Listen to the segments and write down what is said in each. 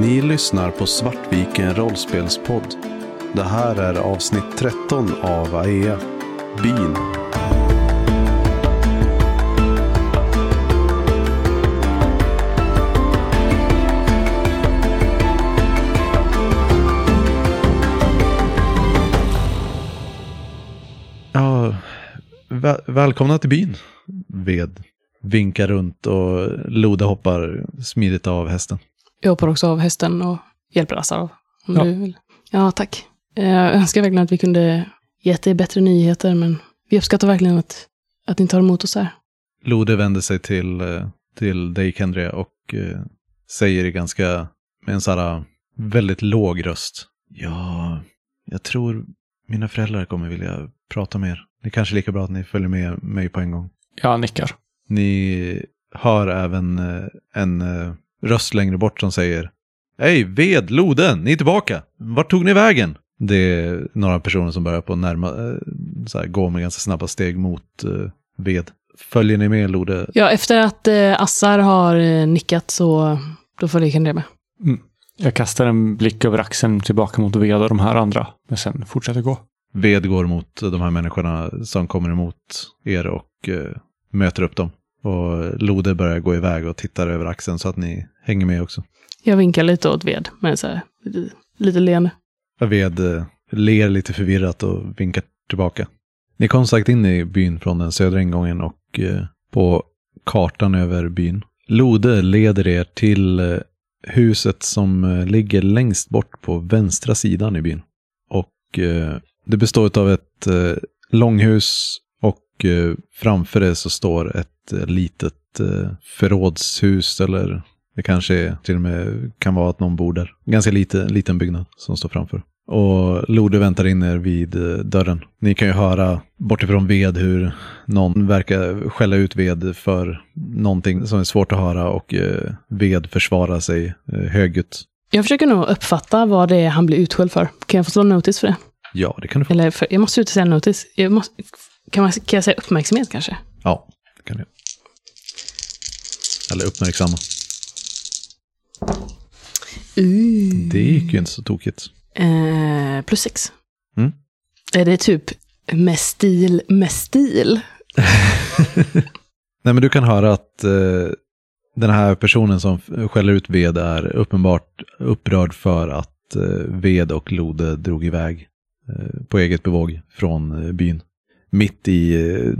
Ni lyssnar på Svartviken rollspelspodd. Det här är avsnitt 13 av AEA. Bin. Ja, väl- välkomna till byn. Ved vinkar runt och Loda hoppar smidigt av hästen. Jag hoppar också av hästen och hjälper Assar. Om Ja. du vill. Ja, tack. Eh, Jag önskar verkligen att vi kunde gett dig bättre nyheter, men vi uppskattar verkligen att, att ni tar emot oss här. Lode vänder sig till, eh, till dig Kendria och eh, säger i ganska, med en sån här väldigt låg röst. Ja, jag tror mina föräldrar kommer vilja prata med er. Det är kanske lika bra att ni följer med mig på en gång. Jag nickar. Ni hör även en röst längre bort som säger Hej, ved, Loden, ni är tillbaka. Vart tog ni vägen? Det är några personer som börjar på närma, eh, så här, gå med ganska snabba steg mot eh, ved. Följer ni med Lode? Ja, efter att eh, Assar har nickat så då följer Kendria med. Jag kastar en blick över axeln tillbaka mot Ved och de här andra. Men sen fortsätter gå. Ved går mot de här människorna som kommer emot er och möter upp dem. Och Lode börjar gå iväg och tittar över axeln så att ni hänger med också. Jag vinkar lite åt ved, men så här, lite, lite leende. Ved eh, ler lite förvirrat och vinkar tillbaka. Ni kom sagt in i byn från den södra ingången och eh, på kartan över byn. Lode leder er till eh, huset som ligger längst bort på vänstra sidan i byn. Och det består av ett långhus framför det så står ett eh, litet eh, förrådshus eller det kanske är, till och med kan vara att någon bor där. Ganska lite, liten byggnad som står framför. Och Lode väntar in er vid eh, dörren. Ni kan ju höra bortifrån ved hur någon verkar skälla ut ved för någonting som är svårt att höra och eh, ved försvarar sig eh, högljutt. Jag försöker nog uppfatta vad det är han blir utskälld för. Kan jag få slå notis för det? Ja, det kan du få. Eller för, jag måste ut och säga notis. Jag måste, kan, man, kan jag säga uppmärksamhet kanske? Ja, det kan du. Eller uppmärksamma. Det gick ju inte så tokigt. Eh, plus sex. Mm. Är det typ med stil, med stil? Nej, men du kan höra att eh, den här personen som skäller ut ved är uppenbart upprörd för att eh, ved och Lode drog iväg eh, på eget bevåg från eh, byn. Mitt i eh,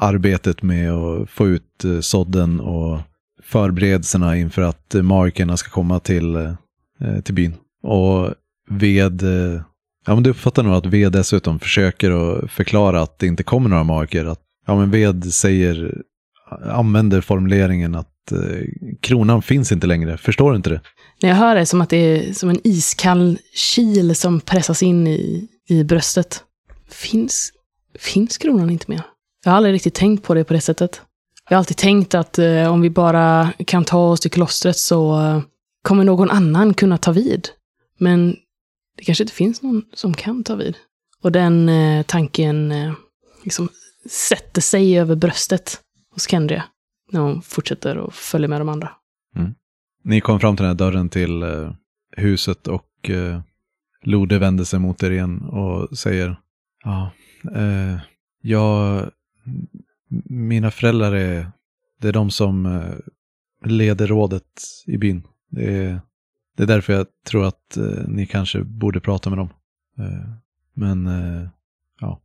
arbetet med att få ut eh, sodden sådden och förberedelserna inför att eh, markerna ska komma till, till byn. Och ved, ja men du uppfattar nog att ved dessutom försöker att förklara att det inte kommer några marker. Att, ja men ved säger, använder formuleringen att kronan finns inte längre. Förstår du inte det? När jag hör det som att det är som en iskall kil som pressas in i, i bröstet. Finns, finns kronan inte mer? Jag har aldrig riktigt tänkt på det på det sättet. Jag har alltid tänkt att eh, om vi bara kan ta oss till klostret så eh, kommer någon annan kunna ta vid. Men det kanske inte finns någon som kan ta vid. Och den eh, tanken eh, liksom sätter sig över bröstet hos Kendria. När hon fortsätter att följa med de andra. Mm. Ni kom fram till den här dörren till eh, huset och eh, Lode vänder sig mot er igen och säger Ja, eh, jag, mina föräldrar är, det är de som eh, leder rådet i byn. Det är, det är därför jag tror att eh, ni kanske borde prata med dem. Eh, men eh, ja,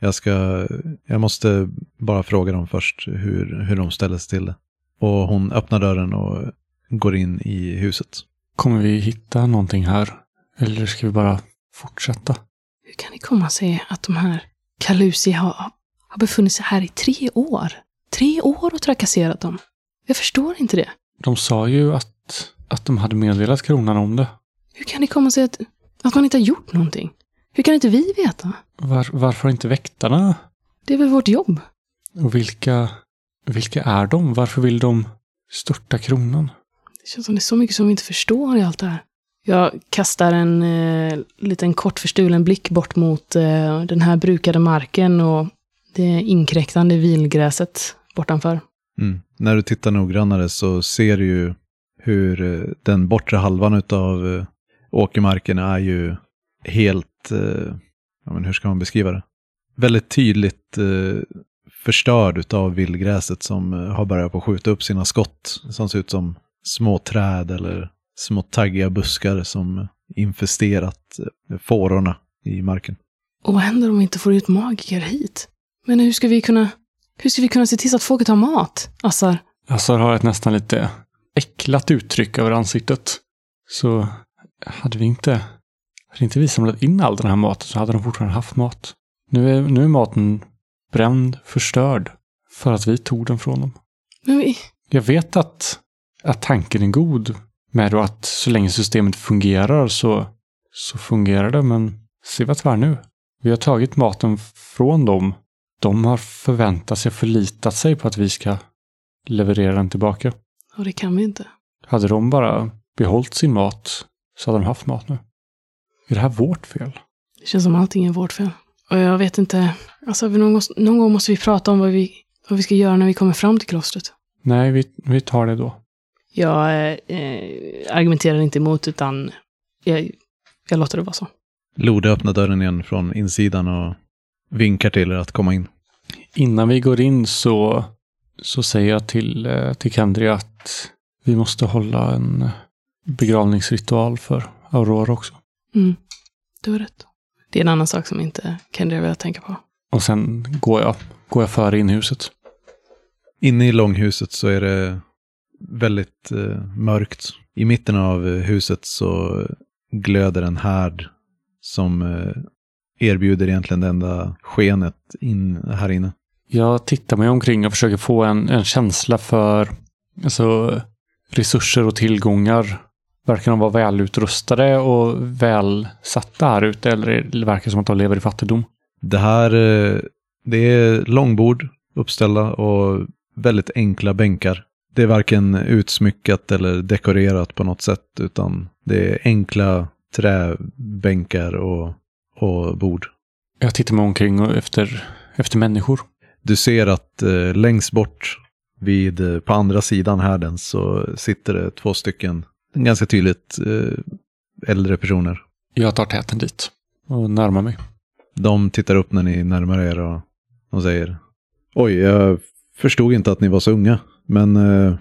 jag ska, jag måste bara fråga dem först hur, hur de ställer sig till det. Och hon öppnar dörren och går in i huset. Kommer vi hitta någonting här? Eller ska vi bara fortsätta? Hur kan det komma sig att de här Kalusi har, har befunnit sig här i tre år? Tre år och trakasserat dem. Jag förstår inte det. De sa ju att, att de hade meddelat kronan om det. Hur kan det komma sig att, att man inte har gjort någonting? Hur kan inte vi veta? Var, varför inte väktarna? Det är väl vårt jobb? Och vilka, vilka är de? Varför vill de störta kronan? Det känns som det är så mycket som vi inte förstår i allt det här. Jag kastar en eh, liten kort förstulen blick bort mot eh, den här brukade marken och det inkräktande vilgräset bortanför. Mm. När du tittar noggrannare så ser du ju hur eh, den bortre halvan av eh, åkermarken är ju helt, eh, ja, men hur ska man beskriva det? Väldigt tydligt eh, förstörd av vildgräset som eh, har börjat på skjuta upp sina skott. Som ser ut som små träd eller små taggiga buskar som infesterat eh, fårorna i marken. Och vad händer om vi inte får ut magiker hit? Men hur ska vi kunna, hur ska vi kunna se till så att folket har mat, Assar? Assar har ett nästan lite äcklat uttryck över ansiktet. Så hade vi inte, hade inte vi samlat in all den här maten så hade de fortfarande haft mat. Nu är, nu är maten bränd, förstörd, för att vi tog den från dem. Men vi, Jag vet att, att tanken är god med att så länge systemet fungerar så, så fungerar det, men se vart vi är nu. Vi har tagit maten från dem. De har förväntat sig, förlitat sig på att vi ska leverera den tillbaka. och det kan vi inte. Hade de bara behållit sin mat så hade de haft mat nu. Är det här vårt fel? Det känns som allting är vårt fel. Och jag vet inte, alltså någon, någon gång måste vi prata om vad vi, vad vi ska göra när vi kommer fram till klostret. Nej, vi, vi tar det då. Jag eh, argumenterar inte emot, utan jag, jag låter det vara så. Lode öppnar dörren igen från insidan och vinkar till er att komma in. Innan vi går in så, så säger jag till, eh, till Kendria att vi måste hålla en begravningsritual för Aurora också. Mm, du har rätt. Det är en annan sak som inte Kendra vill tänka på. Och sen går jag, går jag före in i huset. Inne i långhuset så är det väldigt eh, mörkt. I mitten av eh, huset så glöder en härd som eh, erbjuder egentligen det enda skenet in här inne. Jag tittar mig omkring och försöker få en, en känsla för alltså, resurser och tillgångar. Verkar de vara välutrustade och välsatta här ute eller det verkar som att de lever i fattigdom? Det här eh, det är långbord uppställda och väldigt enkla bänkar. Det är varken utsmyckat eller dekorerat på något sätt utan det är enkla träbänkar och, och bord. Jag tittar mig omkring och efter, efter människor. Du ser att eh, längst bort vid, eh, på andra sidan härden så sitter det två stycken ganska tydligt eh, äldre personer. Jag tar täten dit och närmar mig. De tittar upp när ni närmar er och, och säger Oj, jag förstod inte att ni var så unga. Men eh,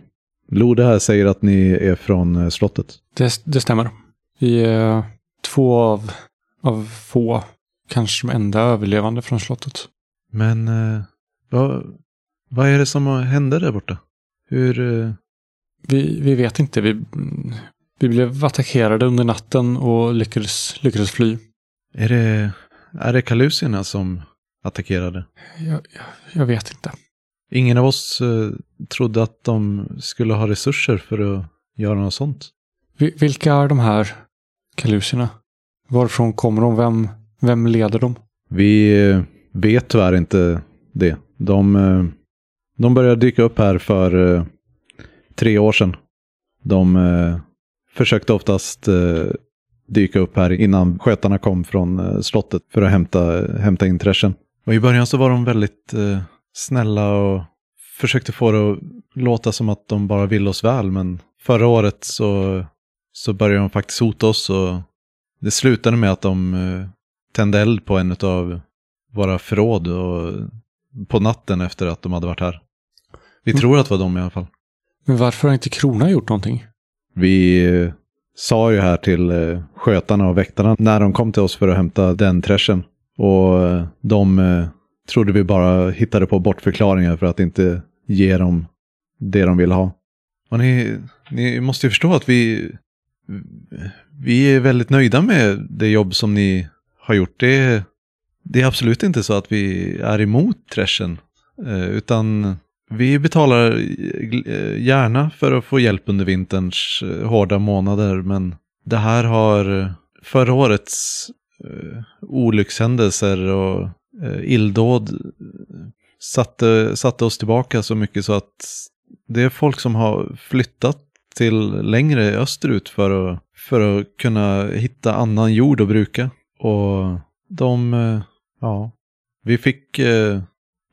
Lode här säger att ni är från eh, slottet. Det, det stämmer. Vi är två av, av få, kanske de enda överlevande från slottet. Men eh, vad, vad är det som hände där borta? Hur... Eh, Vi, vi vet inte. Vi, vi blev attackerade under natten och lyckades, lyckades fly. är det, är det kalusierna som attackerade? Jag, jag, jag vet inte. Ingen av oss eh, trodde att de skulle ha resurser för att göra något sånt. Vi, vilka är de här kalusierna? Varifrån kommer de? Vem, vem leder dem? Vi eh, vet tyvärr inte det. De, eh, de började dyka upp här för eh, tre år sedan. De försökte oftast dyka upp här innan skötarna kom från slottet för att hämta, hämta in trashen. Och i början så var de väldigt snälla och försökte få det att låta som att de bara ville oss väl. Men förra året så, så började de faktiskt hota oss och det slutade med att de eh, tände eld på en av våra förråd och på natten efter att de hade varit här. Vi Mm. tror att det var de i alla fall. Men varför har inte Krona gjort någonting? Vi eh, sa ju här till eh, skötarna och väktarna när de kom till oss för att hämta den trashen. Och de trodde vi bara hittade på bortförklaringar för att inte ge dem det de vill ha. Och ni, ni måste ju förstå att vi, vi är väldigt nöjda med det jobb som ni har gjort. Det, det är absolut inte så att vi är emot trashen. Eh, utan vi betalar eh, gärna för att få hjälp under vinterns eh, hårda månader. Men det här har förra årets olyckshändelser och eh, illdåd eh, satte, satte oss tillbaka så mycket så att det är folk som har flyttat till längre österut för att, för att kunna hitta annan jord att bruka. Och de, eh, ja, vi fick eh,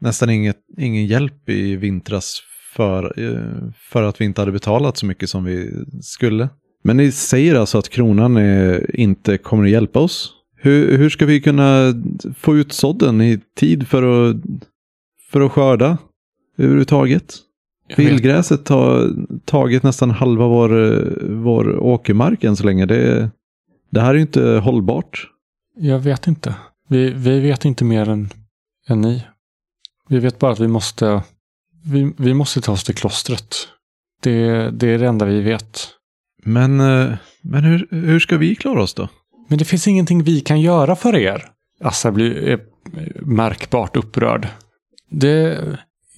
nästan inget, ingen hjälp i vintras för, eh, för att vi inte hade betalat så mycket som vi skulle. Men ni säger alltså att kronan är, inte kommer att hjälpa oss? Hur, hur ska vi kunna få ut sådden i tid för att, för att skörda överhuvudtaget? Vildgräset har tagit nästan halva vår, vår åkermark än så länge. Det, det här är ju inte hållbart. Jag vet inte. Vi, vi vet inte mer än, än ni. Vi vet bara att vi måste, vi, vi måste ta oss till klostret. Det, det är det enda vi vet. Men, eh, men hur, hur ska vi klara oss då? Men det finns ingenting vi kan göra för er. Assa blir eh, märkbart upprörd. Det,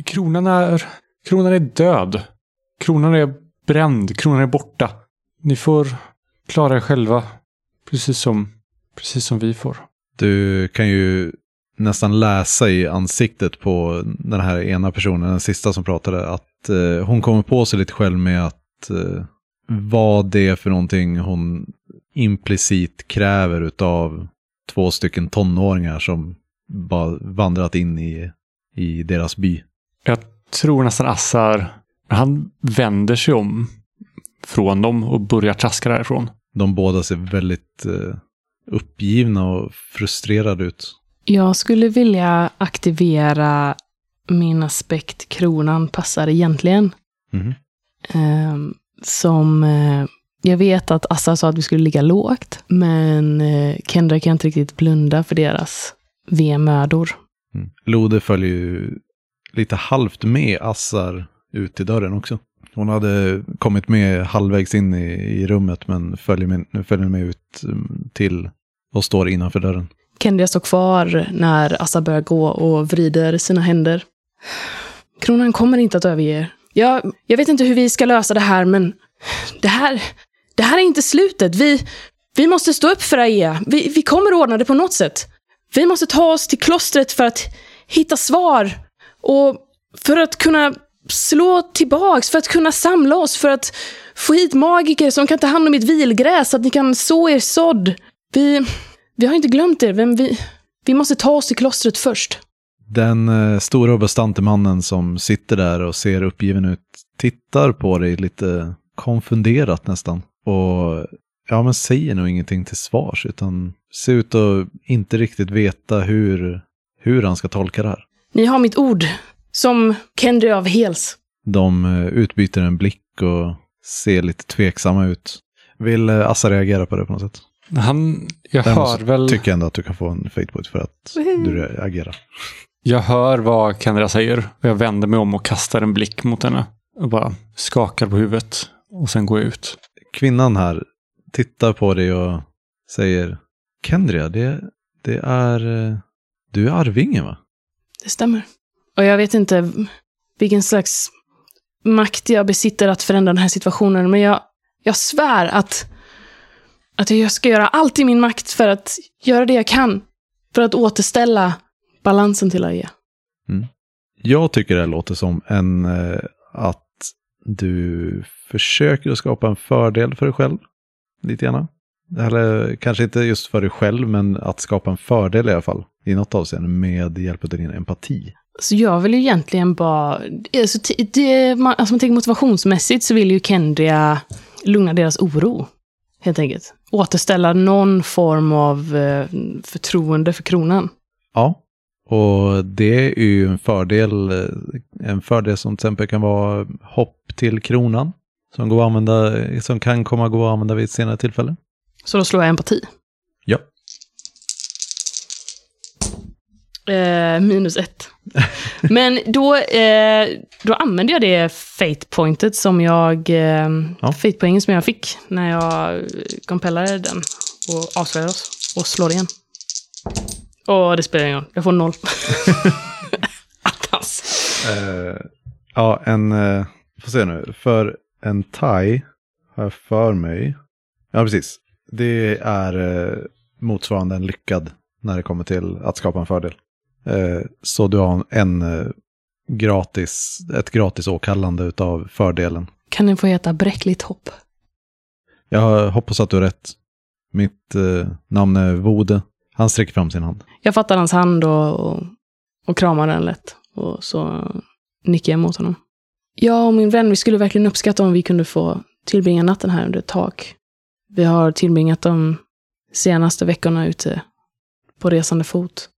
kronan är, kronan är död. Kronan är bränd. Kronan är borta. Ni får klara er själva. Precis som, precis som vi får. Du kan ju nästan läsa i ansiktet på den här ena personen, den sista som pratade, att eh, hon kommer på sig lite själv med att eh, vad det är för någonting hon implicit kräver utav två stycken tonåringar som bara vandrat in i, i deras by. Jag tror nästan Assar, han vänder sig om från dem och börjar traska därifrån. De båda ser väldigt eh, uppgivna och frustrerade ut. Jag skulle vilja aktivera min aspekt kronan passar egentligen. Ehm, som, eh, jag vet att Assa sa att vi skulle ligga lågt, men eh, Kendra kan inte riktigt blunda för deras vemödor. Mm. Lode följer ju lite halvt med Assar ut till dörren också. Hon hade kommit med halvvägs in i, i rummet men följer med, följer med ut mm, till och står innanför dörren. Kendra står kvar när Assa börjar gå och vrider sina händer. Kronan kommer inte att överge er. Jag, jag vet inte hur vi ska lösa det här, men det här, det här är inte slutet. Vi, vi måste stå upp för Aea. Vi, vi kommer ordna det på något sätt. Vi måste ta oss till klostret för att hitta svar. Och för att kunna slå tillbaks, för att kunna samla oss, för att få hit magiker som kan ta hand om mitt vilgräs, så att ni kan så er sådd. Vi, vi har inte glömt er, men vi, vi måste ta oss till klostret först. Den eh, stora och bastante mannen som sitter där och ser uppgiven ut tittar på dig lite konfunderat nästan. Och ja, men säger nog ingenting till svars utan ser ut att inte riktigt veta hur, hur han ska tolka det här. Ni har mitt ord, som Kendry av Hels. De eh, utbyter en blick och ser lite tveksamma ut. Vill eh, Assa reagera på det på något sätt? Han, jag Däremot hör väl, tycker ändå att du kan få en fate point för att du reagerar. jag hör vad Kendra säger. Och jag vänder mig om och kastar en blick mot henne. Och bara skakar på huvudet. Och sen går jag ut. Kvinnan här tittar på dig och säger Kendria, det, det är... eh, Du är arvingen va? Det stämmer. Och jag vet inte vilken slags makt jag besitter att förändra den här situationen, men jag, jag svär att, att jag ska göra allt i min makt för att göra det jag kan för att återställa balansen till Aia. Jag tycker det låter som en... eh, Att du försöker att skapa en fördel för dig själv. Lite grann. Eller kanske inte just för dig själv, men att skapa en fördel i alla fall. I något avseende med hjälp av din empati. Så jag vill ju egentligen bara... Alltså, det, man, alltså, man tänker motivationsmässigt så vill ju Kendria lugna deras oro. Helt enkelt. Återställa någon form av eh, förtroende för kronan. Ja, och det är ju en fördel. En fördel som till exempel kan vara hopp till kronan. Som, går att använda, som kan komma att gå att använda vid ett senare tillfälle. Så då slår jag empati. Ja. Eh, minus ett. Men då, eh, då använder jag det fate-pointet som jag... Eh, Ja. Fate-poängen som jag fick när jag kompellade den och avslöjade oss. Och slår igen. Och det spelar ingen roll. Jag får noll. Attans. Eh, ja, en... Uh, får se nu. För en thai har jag för mig. Ja, precis. Det är eh, motsvarande en lyckad när det kommer till att skapa en fördel. Eh, så du har en eh, gratis, ett gratis åkallande utav fördelen. Kan den få heta bräckligt hopp? Jag hoppas att du har rätt. Mitt namn är Vode. Han sträcker fram sin hand. Jag fattar hans hand och, och, och kramar den lätt. Och så nickar jag mot honom. Jag och min vän, vi skulle verkligen uppskatta om vi kunde få tillbringa natten här under ett tak. Vi har tillbringat de senaste veckorna ute på resande fot.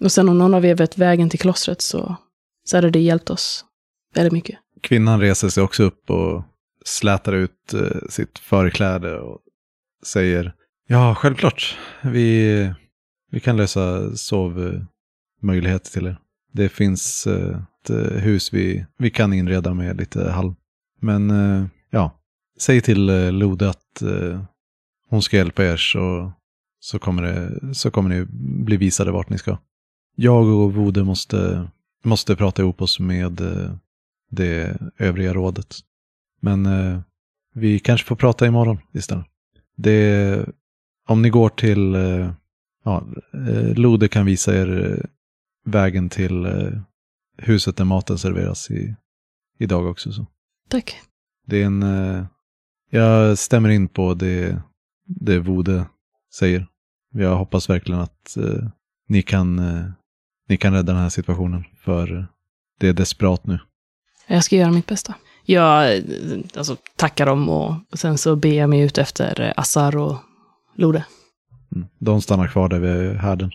Och sen om någon av er vet vägen till klostret så, så hade det hjälpt oss väldigt mycket. Kvinnan reser sig också upp och slätar ut eh, sitt förkläde och säger Ja, självklart. Vi, vi kan lösa sovmöjligheter till er. Det finns eh, ett eh, hus vi, vi kan inreda med lite halm. Men eh, ja, säg till Lode att hon ska hjälpa er så, så, kommer det, så kommer ni bli visade vart ni ska. Jag och Vode måste, måste prata ihop oss med det övriga rådet. Men vi kanske får prata imorgon istället. Det, om ni går till, eh, ja, eh, Lode kan visa er eh, vägen till eh, huset där maten serveras i, idag också. Så. Tack. Det är en, jag stämmer in på det, det Vode säger. Jag hoppas verkligen att eh, ni, kan, eh, ni kan rädda den här situationen. För det är desperat nu. Jag ska göra mitt bästa. Jag alltså, tackar dem och sen så ber jag mig ut efter Assar och Lode. Mm. De stannar kvar där vid härden.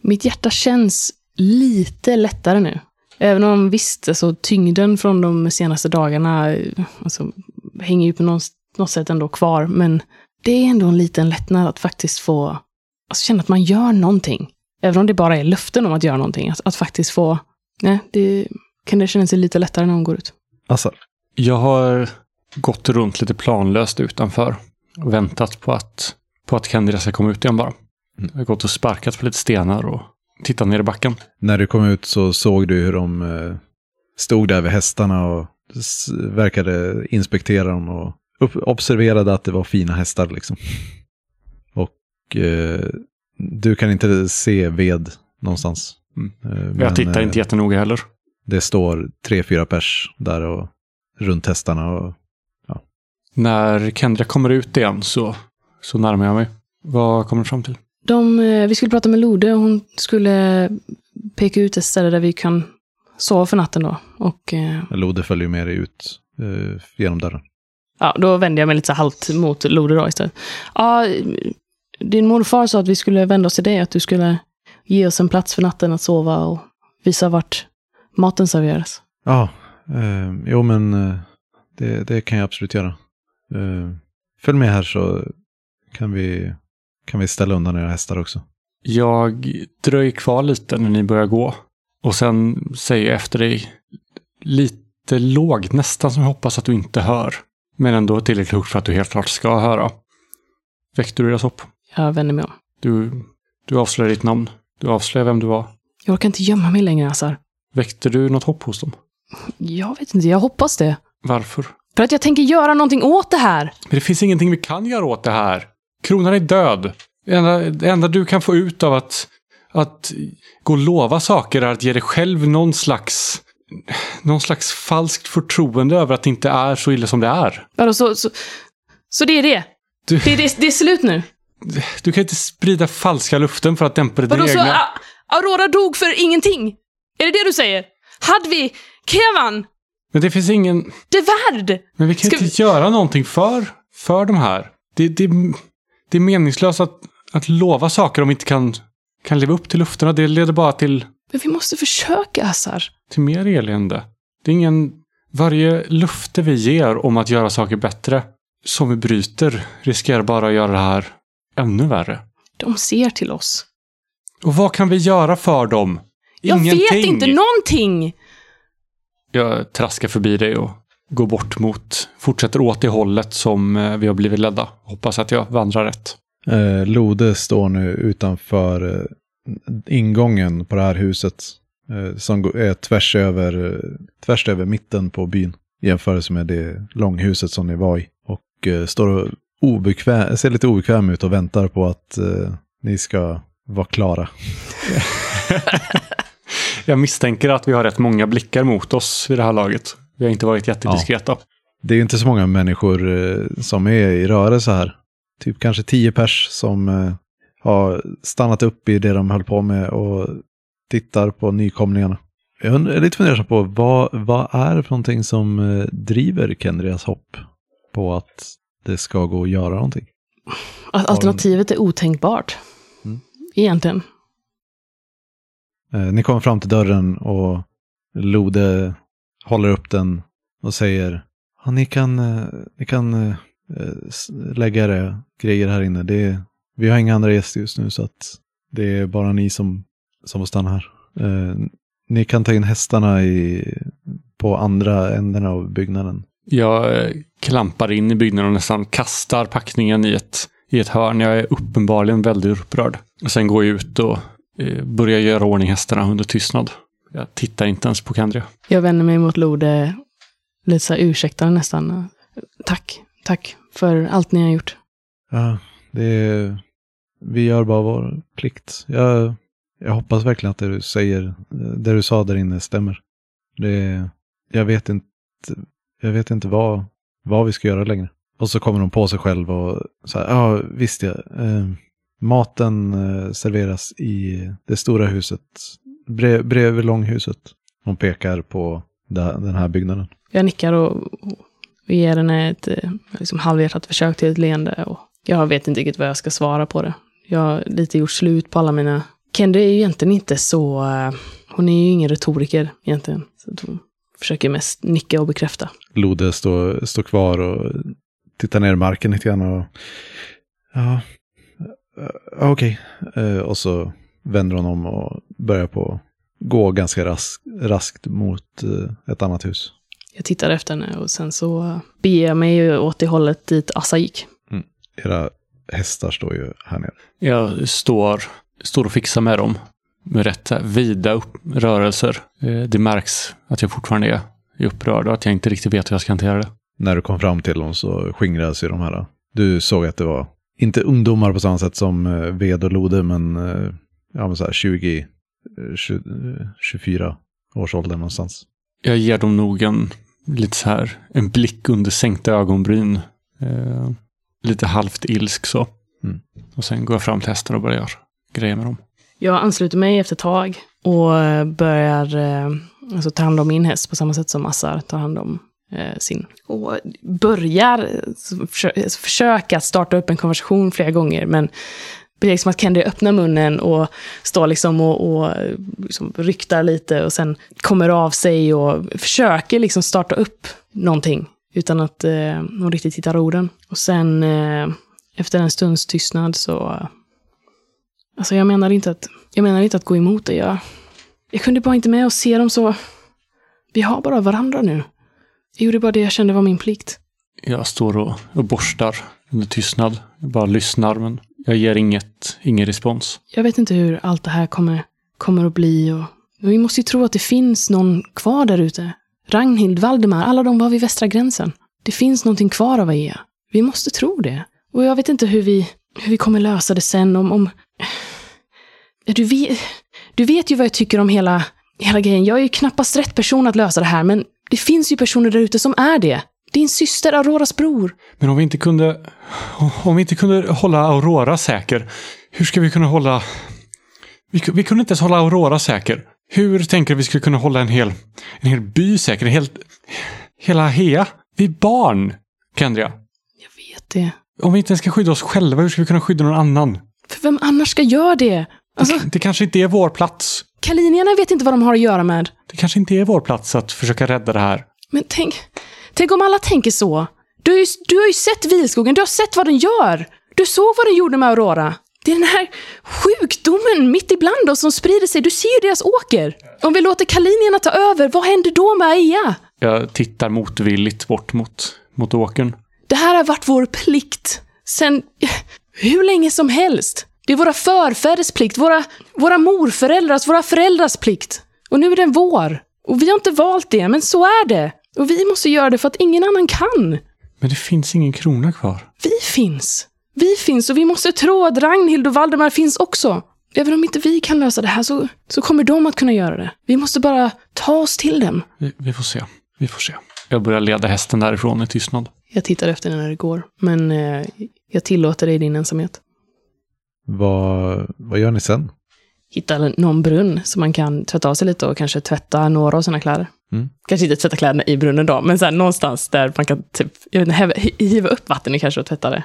Mitt hjärta känns lite lättare nu. Även om visst, alltså, tyngden från de senaste dagarna alltså, hänger ju på något, något sätt ändå kvar. Men det är ändå en liten lättnad att faktiskt få alltså, känna att man gör någonting. Även om det bara är löften om att göra någonting. Att, att faktiskt få, nej, det kan det kännas lite lättare när man går ut. Assar. Jag har gått runt lite planlöst utanför och väntat på att, på att Candida ska komma ut igen bara. Mm. Jag har gått och sparkat på lite stenar och tittat ner i backen. När du kom ut så såg du hur de eh, stod där vid hästarna och verkade inspektera dem och observerade att det var fina hästar liksom. Och eh, du kan inte se ved någonstans. Mm. Eh, jag men, tittar eh, inte jättenoga heller. Det står tre, fyra pers där och runt hästarna. Och, När Kendra kommer ut igen så, så närmar jag mig. Vad kommer du fram till? De, eh, vi skulle prata med Lode och hon skulle peka ut ett ställe där vi kan sova för natten då. Och eh, Lode följer med dig ut eh, genom dörren. ja, då vände jag mig lite så halvt mot Lode då istället. Ja, din morfar sa att vi skulle vända oss till dig, att du skulle ge oss en plats för natten att sova och visa vart maten serveras. Ja, eh, jo men eh, det, det kan jag absolut göra. Eh, följ med här så kan vi, kan vi ställa undan era hästar också. Jag dröjer kvar lite när ni börjar gå. Och sen säger jag efter dig lite lågt, nästan som jag hoppas att du inte hör. Men ändå tillräckligt högt för att du helt klart ska höra. Väckte du deras hopp? Jag vänder mig om. Du, du avslöjar ditt namn. Du avslöjar vem du var. Jag orkar inte gömma mig längre, Assar. Väckte du något hopp hos dem? Jag vet inte, jag hoppas det. Varför? För att jag tänker göra någonting åt det här. Men det finns ingenting vi kan göra åt det här. Kronan är död. Det enda, det enda du kan få ut av att, att gå och lova saker är att ge dig själv någon slags, någon slags falskt förtroende över att det inte är så illa som det är. Vadå, så, så, så det är det? Du- Det, är det? det är slut nu? Du kan inte sprida falska luften för att dämpa dina Vadå, så egna... Aurora dog för ingenting? Är det det du säger? Hadvi, Kevan, Men det finns ingen... Devard! Men vi kan Ska inte göra någonting för, för de här. Det, det, det är meningslöst att, att lova saker om vi inte kan, kan leva upp till lufterna. Det leder bara till, Men vi måste försöka, Assar. till mer elände. Det är ingen... Varje lufte vi ger om att göra saker bättre som vi bryter riskerar bara att göra det här ännu värre. De ser till oss. Och vad kan vi göra för dem? Jag Ingenting. vet inte någonting! Jag traskar förbi dig och går bort mot, fortsätter åt det hållet som eh, vi har blivit ledda. Hoppas att jag vandrar rätt. Eh, Lode står nu utanför eh, ingången på det här huset. Eh, som är tvärs över, tvärs över mitten på byn. I jämförelse med det långhuset som ni var i. Och står och obekväm, ser lite obekväm ut och väntar på att eh, ni ska vara klara. Jag misstänker att vi har rätt många blickar mot oss vid det här laget. Vi har inte varit jättediskreta. Det är inte så många människor eh, som är i rörelse här. Typ kanske tio pers som eh, har stannat upp i det de höll på med och tittar på nykomlingarna. Jag är lite fundersam på vad, vad är det för någonting som eh, driver Kendrias hopp på att det ska gå att göra någonting? Att alternativet är otänkbart. Mm. Egentligen. Eh, ni kommer fram till dörren och Lode håller upp den och säger ja, ni kan, eh, ni kan eh, lägga era grejer här inne. Det är, vi har inga andra gäster just nu så att det är bara ni som, som får stanna här. Eh, ni kan ta in hästarna i, på andra änden av byggnaden. Jag eh, klampar in i byggnaden och nästan kastar packningen i ett, i ett hörn. Jag är uppenbarligen väldigt upprörd. Och sen går jag ut och eh, börjar göra ordning hästarna under tystnad. Jag tittar inte ens på Kendria. Jag vänder mig mot Lode, lite så här ursäktande nästan. Tack, tack för allt ni har gjort. Ja, det är, vi gör bara vår plikt. Jag, jag hoppas verkligen att det du säger, det du sa där inne stämmer. Det, jag vet inte, jag vet inte vad, vad vi ska göra längre. Och så kommer de på sig själv och så här, ja visst ja, eh, maten eh, serveras i det stora huset, brev, bredvid långhuset. Hon pekar på den här byggnaden. Jag nickar och, och ger henne ett eh, liksom halvhjärtat försök till ett leende. Och jag vet inte riktigt vad jag ska svara på det. Jag har lite gjort slut på alla mina... Kendra är ju egentligen inte så... eh, Hon är ju ingen retoriker egentligen. Så hon försöker mest nicka och bekräfta. Lode står, står kvar och tittar ner i marken lite grann och... Ja, eh, okej. Eh, och så vänder hon om och börjar på gå ganska rask, raskt mot eh, ett annat hus. Jag tittar efter henne och sen så beger jag mig ju åt det hållet dit Assa gick. Era hästar står ju här nere. Jag står, står och fixar med dem med rätt så här vida upp, rörelser. Eh, Det märks att jag fortfarande är upprörd och att jag inte riktigt vet hur jag ska hantera det. När du kom fram till dem så skingrades ju de här. Du såg att det var, inte ungdomar på samma sätt som eh, Ved och Lode, men, ja, men så här 20, eh, 20, eh, 24 års ålder någonstans. Jag ger dem nog en, lite så här, en blick under sänkta ögonbryn. Eh, lite halvt ilsk så. Mm. Och sen går jag fram till hästarna och börjar grejer med dem. Jag ansluter mig efter ett tag och börjar eh, alltså, ta hand om min häst på samma sätt som Assar tar hand om eh, sin. Och börjar försöka starta upp en konversation flera gånger, men blir liksom att Kendi öppnar munnen och står liksom och, och liksom ryktar lite och sen kommer av sig och försöker liksom starta upp någonting utan att eh, hon riktigt hittar orden. Och sen eh, efter en stunds tystnad så Alltså jag menar inte att, jag menar inte att gå emot det. Jag, jag kunde bara inte med och se dem så... Vi har bara varandra nu. Jag gjorde bara det jag kände var min plikt. Jag står och, och borstar under tystnad. Jag bara lyssnar men jag ger inget, ingen respons. Jag vet inte hur allt det här kommer, kommer att bli och... Vi måste ju tro att det finns någon kvar där ute. Ragnhild, Valdemar, alla de var vid västra gränsen. Det finns någonting kvar av Aea. Vi måste tro det. Och jag vet inte hur vi, hur vi kommer lösa det sen om... om... Du vet, du vet ju vad jag tycker om hela, hela grejen. Jag är ju knappast rätt person att lösa det här, men det finns ju personer där ute som är det. Din syster, Auroras bror. Men om vi inte kunde, om vi inte kunde hålla Aurora säker, hur ska vi kunna hålla... Vi, vi kunde inte ens hålla Aurora säker. Hur tänker du vi skulle kunna hålla en hel, en hel by säker? En hel, hela Hea? Vi är barn, Kendria. Jag vet det. Om vi inte ens ska skydda oss själva, hur ska vi kunna skydda någon annan? För vem annars ska göra det? Alltså, Det kanske inte är vår plats. kalinierna vet inte vad de har att göra med. Det kanske inte är vår plats att försöka rädda det här. Men tänk, tänk om alla tänker så. Du har, ju, du har ju sett vilskogen, du har sett vad den gör. Du såg vad den gjorde med Aurora. Det är den här sjukdomen mitt ibland oss som sprider sig. Du ser ju deras åker. Om vi låter kalinierna ta över, vad händer då med Aea? Jag tittar motvilligt bort mot, mot åkern. Det här har varit vår plikt sen hur länge som helst. Det är våra förfäders plikt, våra, våra morföräldrars, våra föräldrars plikt. Och nu är den vår. Och vi har inte valt det, men så är det. Och vi måste göra det för att ingen annan kan. Men det finns ingen krona kvar. Vi finns. Vi finns och vi måste tro att Ragnhild och Valdemar finns också. Även om inte vi kan lösa det här så, så kommer de att kunna göra det. Vi måste bara ta oss till dem. Vi, vi får se. Vi får se. Jag börjar leda hästen därifrån i tystnad. Jag tittar efter när det går, men eh, jag tillåter dig din ensamhet. Vad, vad gör ni sen? hitta någon brunn så man kan tvätta av sig lite och kanske tvätta några av sina kläder. Mm. Kanske inte tvätta kläderna i brunnen då, men så här, någonstans där man kan typ, jag vet inte, hiva upp vatten kanske och tvätta det.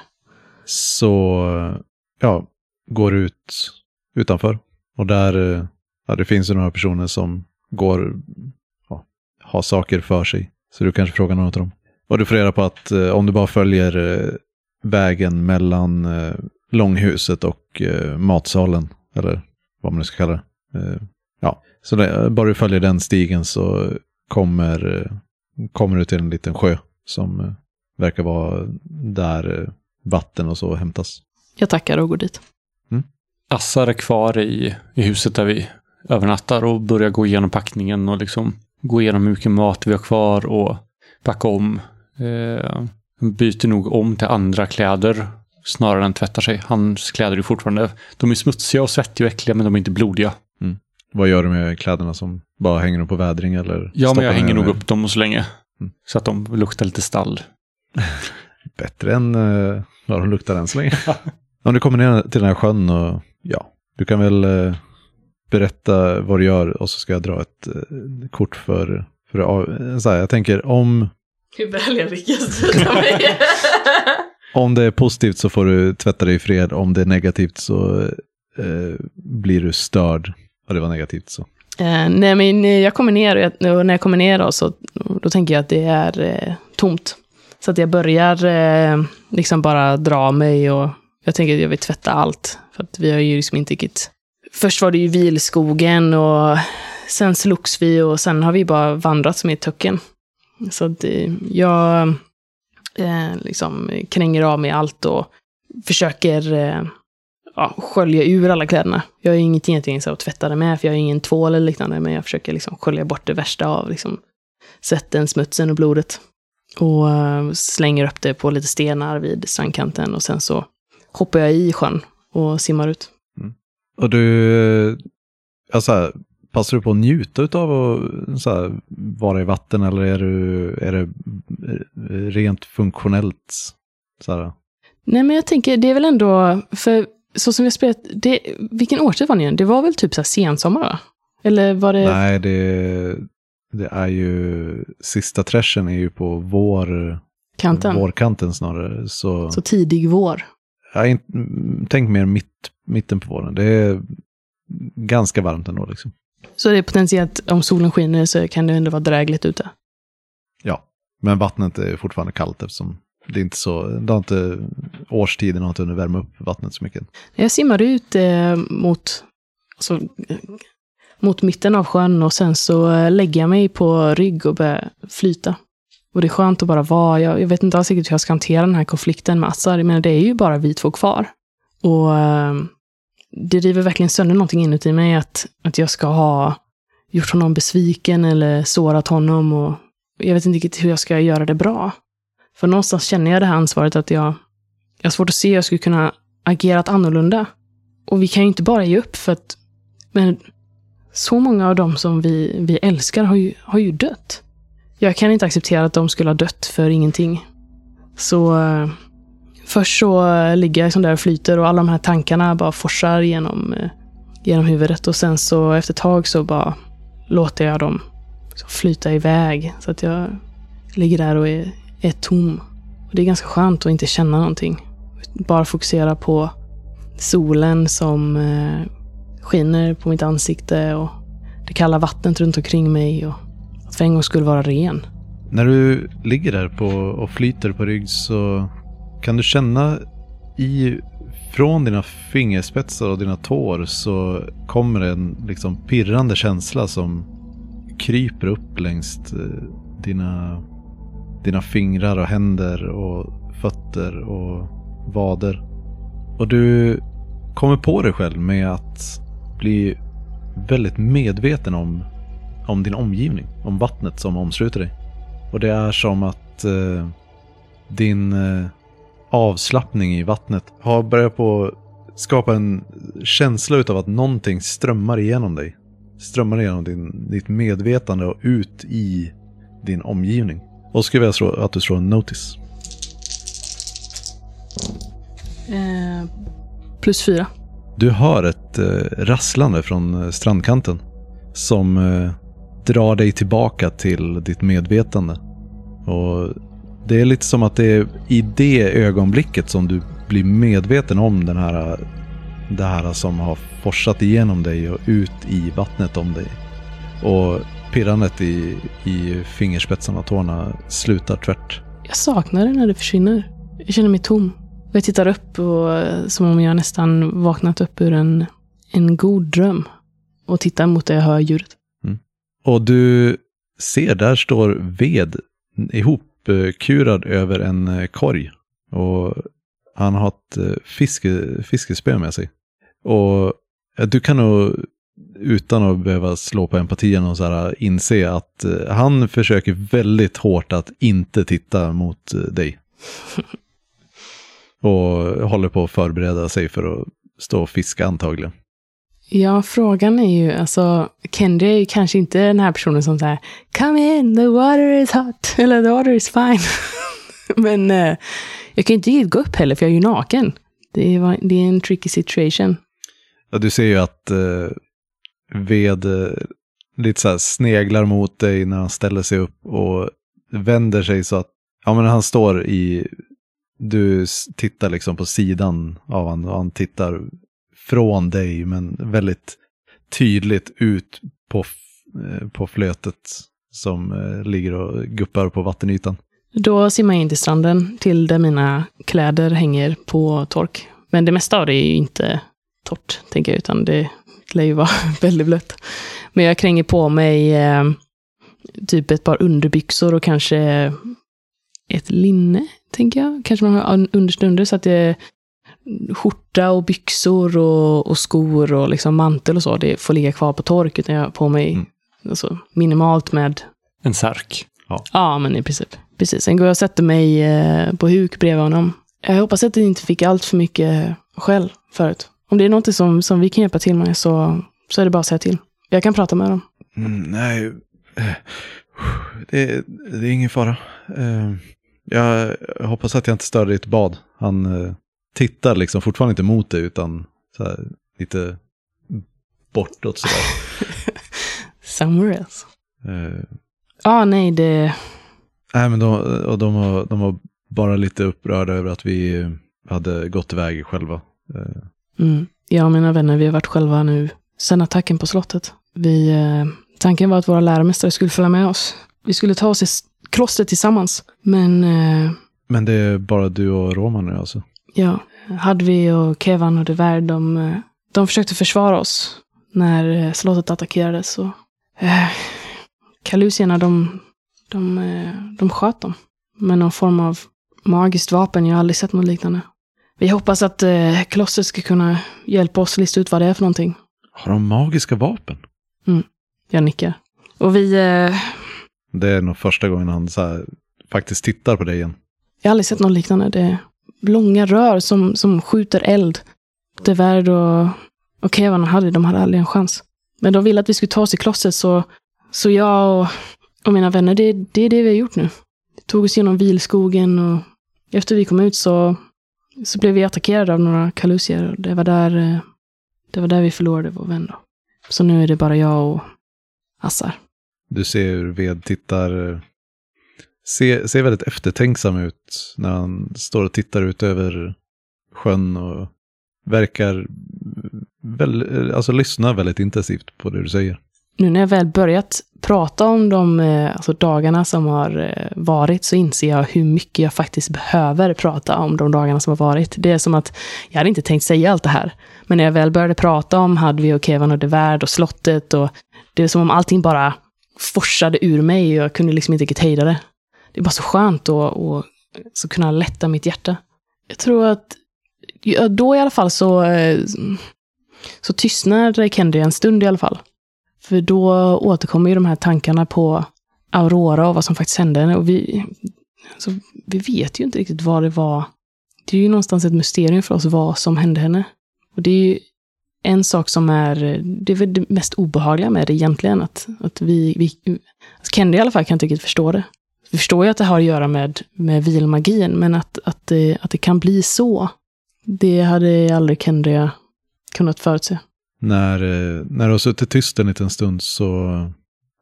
Så, ja, går ut utanför. Och där, eh, ja, det finns ju några personer som går, ja, har saker för sig. Så du kanske frågar någon av dem. Och du får reda på att eh, om du bara följer eh, vägen mellan eh, långhuset och eh, matsalen, eller vad man nu ska kalla det. Eh, ja, så det, bara du följer den stigen så kommer, kommer du till en liten sjö som eh, verkar vara där eh, vatten och så hämtas. Jag tackar och går dit. Assar är kvar i, i huset där vi övernattar och börjar gå igenom packningen och liksom gå igenom hur mycket mat vi har kvar och packa om. Eh, byter nog om till andra kläder snarare än tvättar sig. Hans kläder är fortfarande, de är smutsiga och svettiga och äckliga men de är inte blodiga. Vad gör du med kläderna som bara hänger dem på vädring eller? Ja, men jag hänger nog upp dem så länge. Mm. Så att de luktar lite stall. Bättre än uh, vad de luktar än så länge. Om du kommer ner till den här sjön och ja, du kan väl eh, berätta vad du gör och så ska jag dra ett eh, kort för, för av- så här, jag tänker om, Hur väl jag lyckas mig. om det är positivt så får du tvätta dig i fred, om det är negativt så eh, blir du störd. Och det var negativt så. Eh, nej, men eh, jag kommer ner och, jag, och när jag kommer ner då, så då tänker jag att det är eh, tomt. Så att jag börjar eh, liksom bara dra mig och jag tänker att jag vill tvätta allt. För att vi har ju liksom inte riktigt... Först var det ju vilskogen och sen slogs vi och sen har vi bara vandrat som i töcken. Så att eh, jag eh, liksom kränger av mig allt och försöker eh, ja, skölja ur alla kläderna. Jag har ingenting egentligen så att tvätta det med, för jag har ingen tvål eller liknande, men jag försöker liksom skölja bort det värsta av liksom, svetten, smutsen och blodet. Och eh, slänger upp det på lite stenar vid strandkanten och sen så hoppar jag i sjön och simmar ut. Och du, alltså, passar du på att njuta av att så här, vara i vatten eller är, du, är det rent funktionellt? Så här, Nej, men jag tänker, det är väl ändå, för så som vi har spelat, det, vilken årstid var ni igen? Det var väl typ så här sensommar, va? Eller var det... Nej, det, det är ju, sista trashen är ju på vår, kanten? vårkanten snarare. Så, Så tidig vår. jag tänk mer mitt, mitten på våren. Det är ganska varmt ändå liksom. Så det är potentiellt, om solen skiner så kan det ändå vara drägligt ute. Ja, men vattnet är fortfarande kallt eftersom det är inte så, det har inte, årstiden har inte hunnit värma upp vattnet så mycket. Jag simmar ut eh, mot, alltså, mot mitten av sjön och sen så eh, lägger jag mig på rygg och börjar flyta. Och det är skönt att bara vara. Jag, jag vet inte alls riktigt hur jag ska hantera den här konflikten med Assar, men det är ju bara vi två kvar. Och eh, det river verkligen sönder någonting inuti mig att, att jag ska ha gjort honom besviken eller sårat honom. Och jag vet inte riktigt hur jag ska göra det bra. För någonstans känner jag det här ansvaret att jag, jag har svårt att se hur jag skulle kunna agerat annorlunda. Och vi kan ju inte bara ge upp för att men så många av dem som vi, vi älskar har ju, har ju dött. Jag kan inte acceptera att de skulle ha dött för ingenting. Så eh, först så ligger jag liksom där och flyter och alla de här tankarna bara forsar genom, eh, genom huvudet. Och sen så efter ett tag så bara låter jag dem flyta iväg. Så att jag ligger där och är, är tom. Och det är ganska skönt att inte känna någonting. Bara fokusera på solen som eh, skiner på mitt ansikte och det kalla vattnet runt omkring mig och att för en gång skulle vara ren. När du ligger där på, och flyter på rygg så kan du känna i, från dina fingerspetsar och dina tår så kommer en liksom pirrande känsla som kryper upp längs eh, dina, dina fingrar och händer och fötter och vader. Och du kommer på dig själv med att bli väldigt medveten om, om din omgivning, om vattnet som omsluter dig. Och det är som att eh, din eh, avslappning i vattnet har börjat på skapa en känsla utav att någonting strömmar igenom dig. Strömmar igenom din, ditt medvetande och ut i din omgivning. Och så skulle jag slå att du slår en notice. Eh, plus fyra. Du hör ett eh, rasslande från eh, strandkanten som eh, drar dig tillbaka till ditt medvetande. Och det är lite som att det är i det ögonblicket som du blir medveten om den här, det här som har forsat igenom dig och ut i vattnet om dig. Och pirrandet i, i fingerspetsarna och tårna slutar tvärt. Jag saknar det när det försvinner. Jag känner mig tom. Jag tittar upp och eh, som om jag nästan vaknat upp ur en, en god dröm. Och tittar mot det jag hör ljudet. Och du ser, där står ved ihopkurad över en eh, korg. Och han har ett eh, fiske, fiskespö med sig. Och du kan nog utan att behöva slå på empatin och så här, inse att eh, han försöker väldigt hårt att inte titta mot eh, dig. och håller på att förbereda sig för att stå och fiska antagligen. Ja, frågan är ju, alltså, Kendi är ju kanske inte den här personen som säger Come in, the water is hot, eller the water is fine. Men eh, jag kan ju inte gå upp heller, för jag är ju naken. Det är, det är en tricky situation. Ja, du ser ju att eh, ved eh, lite så här sneglar mot dig när han ställer sig upp och vänder sig så att, ja men han står i, du tittar liksom på sidan av honom och han tittar från dig men väldigt tydligt ut på, eh, på flötet som eh, ligger och guppar på vattenytan. Då simmar jag in till stranden, till där mina kläder hänger på tork. Men det mesta av det är ju inte torrt, tänker jag, utan det lär ju vara väldigt blött. Men jag kränger på mig eh, typ ett par underbyxor och kanske ett linne, tänker jag. Kanske man har en understa under, så att det skjorta och byxor och, och skor och liksom mantel och så. Det får ligga kvar på tork, utan jag har på mig Mm. alltså, minimalt med En särk. Ja, men i princip. Precis. Sen går jag och sätter mig eh, på huk bredvid honom. Jag hoppas att jag inte fick allt för mycket skäll förut. Om det är något som, som vi kan hjälpa till med så, så är det bara att säga till. Jag kan prata med dem. Mm, nej, eh, det, det är ingen fara. Eh, Jag hoppas att jag inte stör ditt bad. Han eh, tittar liksom fortfarande inte mot dig utan lite bortåt sådär. Somewhere else. Ja, nej, det... Nej, men de, och de, var, de var bara lite upprörda över att vi hade gått iväg själva. Mm. Jag och mina vänner, vi har varit själva nu sedan attacken på slottet. Vi, eh, tanken var att våra läromästare skulle följa med oss. Vi skulle ta oss i klostret tillsammans. Men eh, Men det är bara du och Roman nu alltså? Ja, Hadvi och Kevan och de, eh, de försökte försvara oss när eh, slottet attackerades. Och, eh, Kalusierna, de, de, eh, de sköt dem med någon form av magiskt vapen. Jag har aldrig sett något liknande. Vi hoppas att eh, klostret ska kunna hjälpa oss lista ut vad det är för någonting. Har de magiska vapen? Jag nickar. Och vi... Eh, Det är nog första gången han så här, faktiskt tittar på dig igen. jag har aldrig sett något liknande. Det är långa rör som, som skjuter eld. Devärd och, och Kevan Hadvi, de hade aldrig en chans. Men de ville att vi skulle ta oss till klostret, så, så jag och, och mina vänner, det, det är det vi har gjort nu. Vi tog oss genom vilskogen och efter vi kom ut så, så blev vi attackerade av några kalusier. Och det var där, eh, det var där vi förlorade vår vän. Då. Så nu är det bara jag och Assar. Du ser hur Ved tittar, eh, ser, ser väldigt eftertänksam ut när han står och tittar ut över sjön och verkar väl, eh, alltså lyssna väldigt intensivt på det du säger. Nu när jag väl börjat prata om de eh, alltså dagarna som har eh, varit så inser jag hur mycket jag faktiskt behöver prata om de dagarna som har varit. Det är som att jag hade inte tänkt säga allt det här. Men när jag väl började prata om Hadvi och Kevan och Devärd och slottet och det är som om allting bara forsade ur mig och jag kunde liksom inte riktigt hejda det. Det är bara så skönt att och, så kunna lätta mitt hjärta. Jag tror att då i alla fall så, eh, så tystnade Kendi en stund i alla fall. För då återkommer ju de här tankarna på Aurora och vad som faktiskt hände. Och vi, alltså, vi vet ju inte riktigt vad det var. Det är ju någonstans ett mysterium för oss vad som hände henne. Och det är ju en sak som är, det är väl det mest obehagliga med det egentligen. Att, att vi, vi alltså Kendi i alla fall kan inte riktigt förstå det. Vi förstår ju att det har att göra med, med vilmagin, men att, att, det, att det kan bli så. Det hade aldrig Kendria kunnat förutse. När, eh, när du har suttit tyst en liten stund så,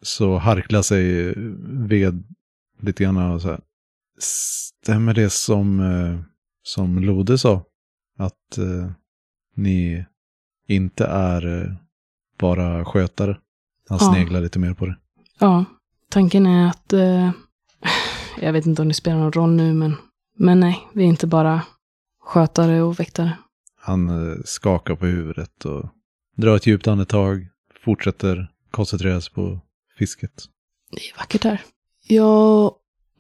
så harklar sig ved lite grann och så här. Stämmer det som, eh, som Lode sa? Att eh, ni inte är eh, bara skötare? Han Ja. sneglar lite mer på det. Ja, tanken är att... Eh, jag vet inte om det spelar någon roll nu, men, men nej, vi är inte bara skötare och väktare. Han skakar på huvudet och drar ett djupt andetag. Fortsätter koncentrera sig på fisket. Det är vackert här. Jag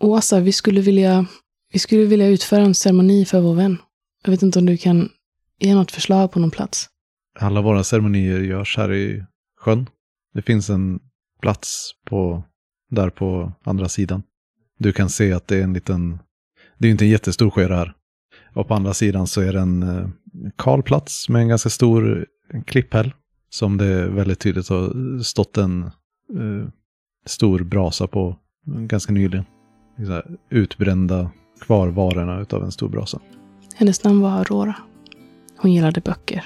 och Åsa, vi skulle vilja, vi skulle vilja utföra en ceremoni för vår vän. Jag vet inte om du kan ge något förslag på någon plats. Alla våra ceremonier görs här i sjön. Det finns en plats på, där på andra sidan. Du kan se att det är en liten, det är inte en jättestor sjö det här. Och på andra sidan så är det en eh, kal plats med en ganska stor klipphäll. Som det väldigt tydligt har stått en eh, stor brasa på ganska nyligen. Utbrända kvarvarorna utav en stor brasa. Hennes namn var Aurora. Hon gillade böcker.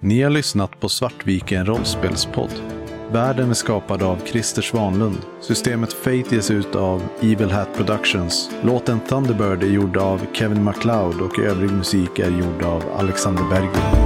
Ni har lyssnat på Svartviken rollspelspodd. Världen är skapad av Christer Svanlund. Systemet Fate ges ut av Evil Hat Productions. Låten Thunderbird är gjord av Kevin MacLeod och övrig musik är gjord av Alexander Berggren.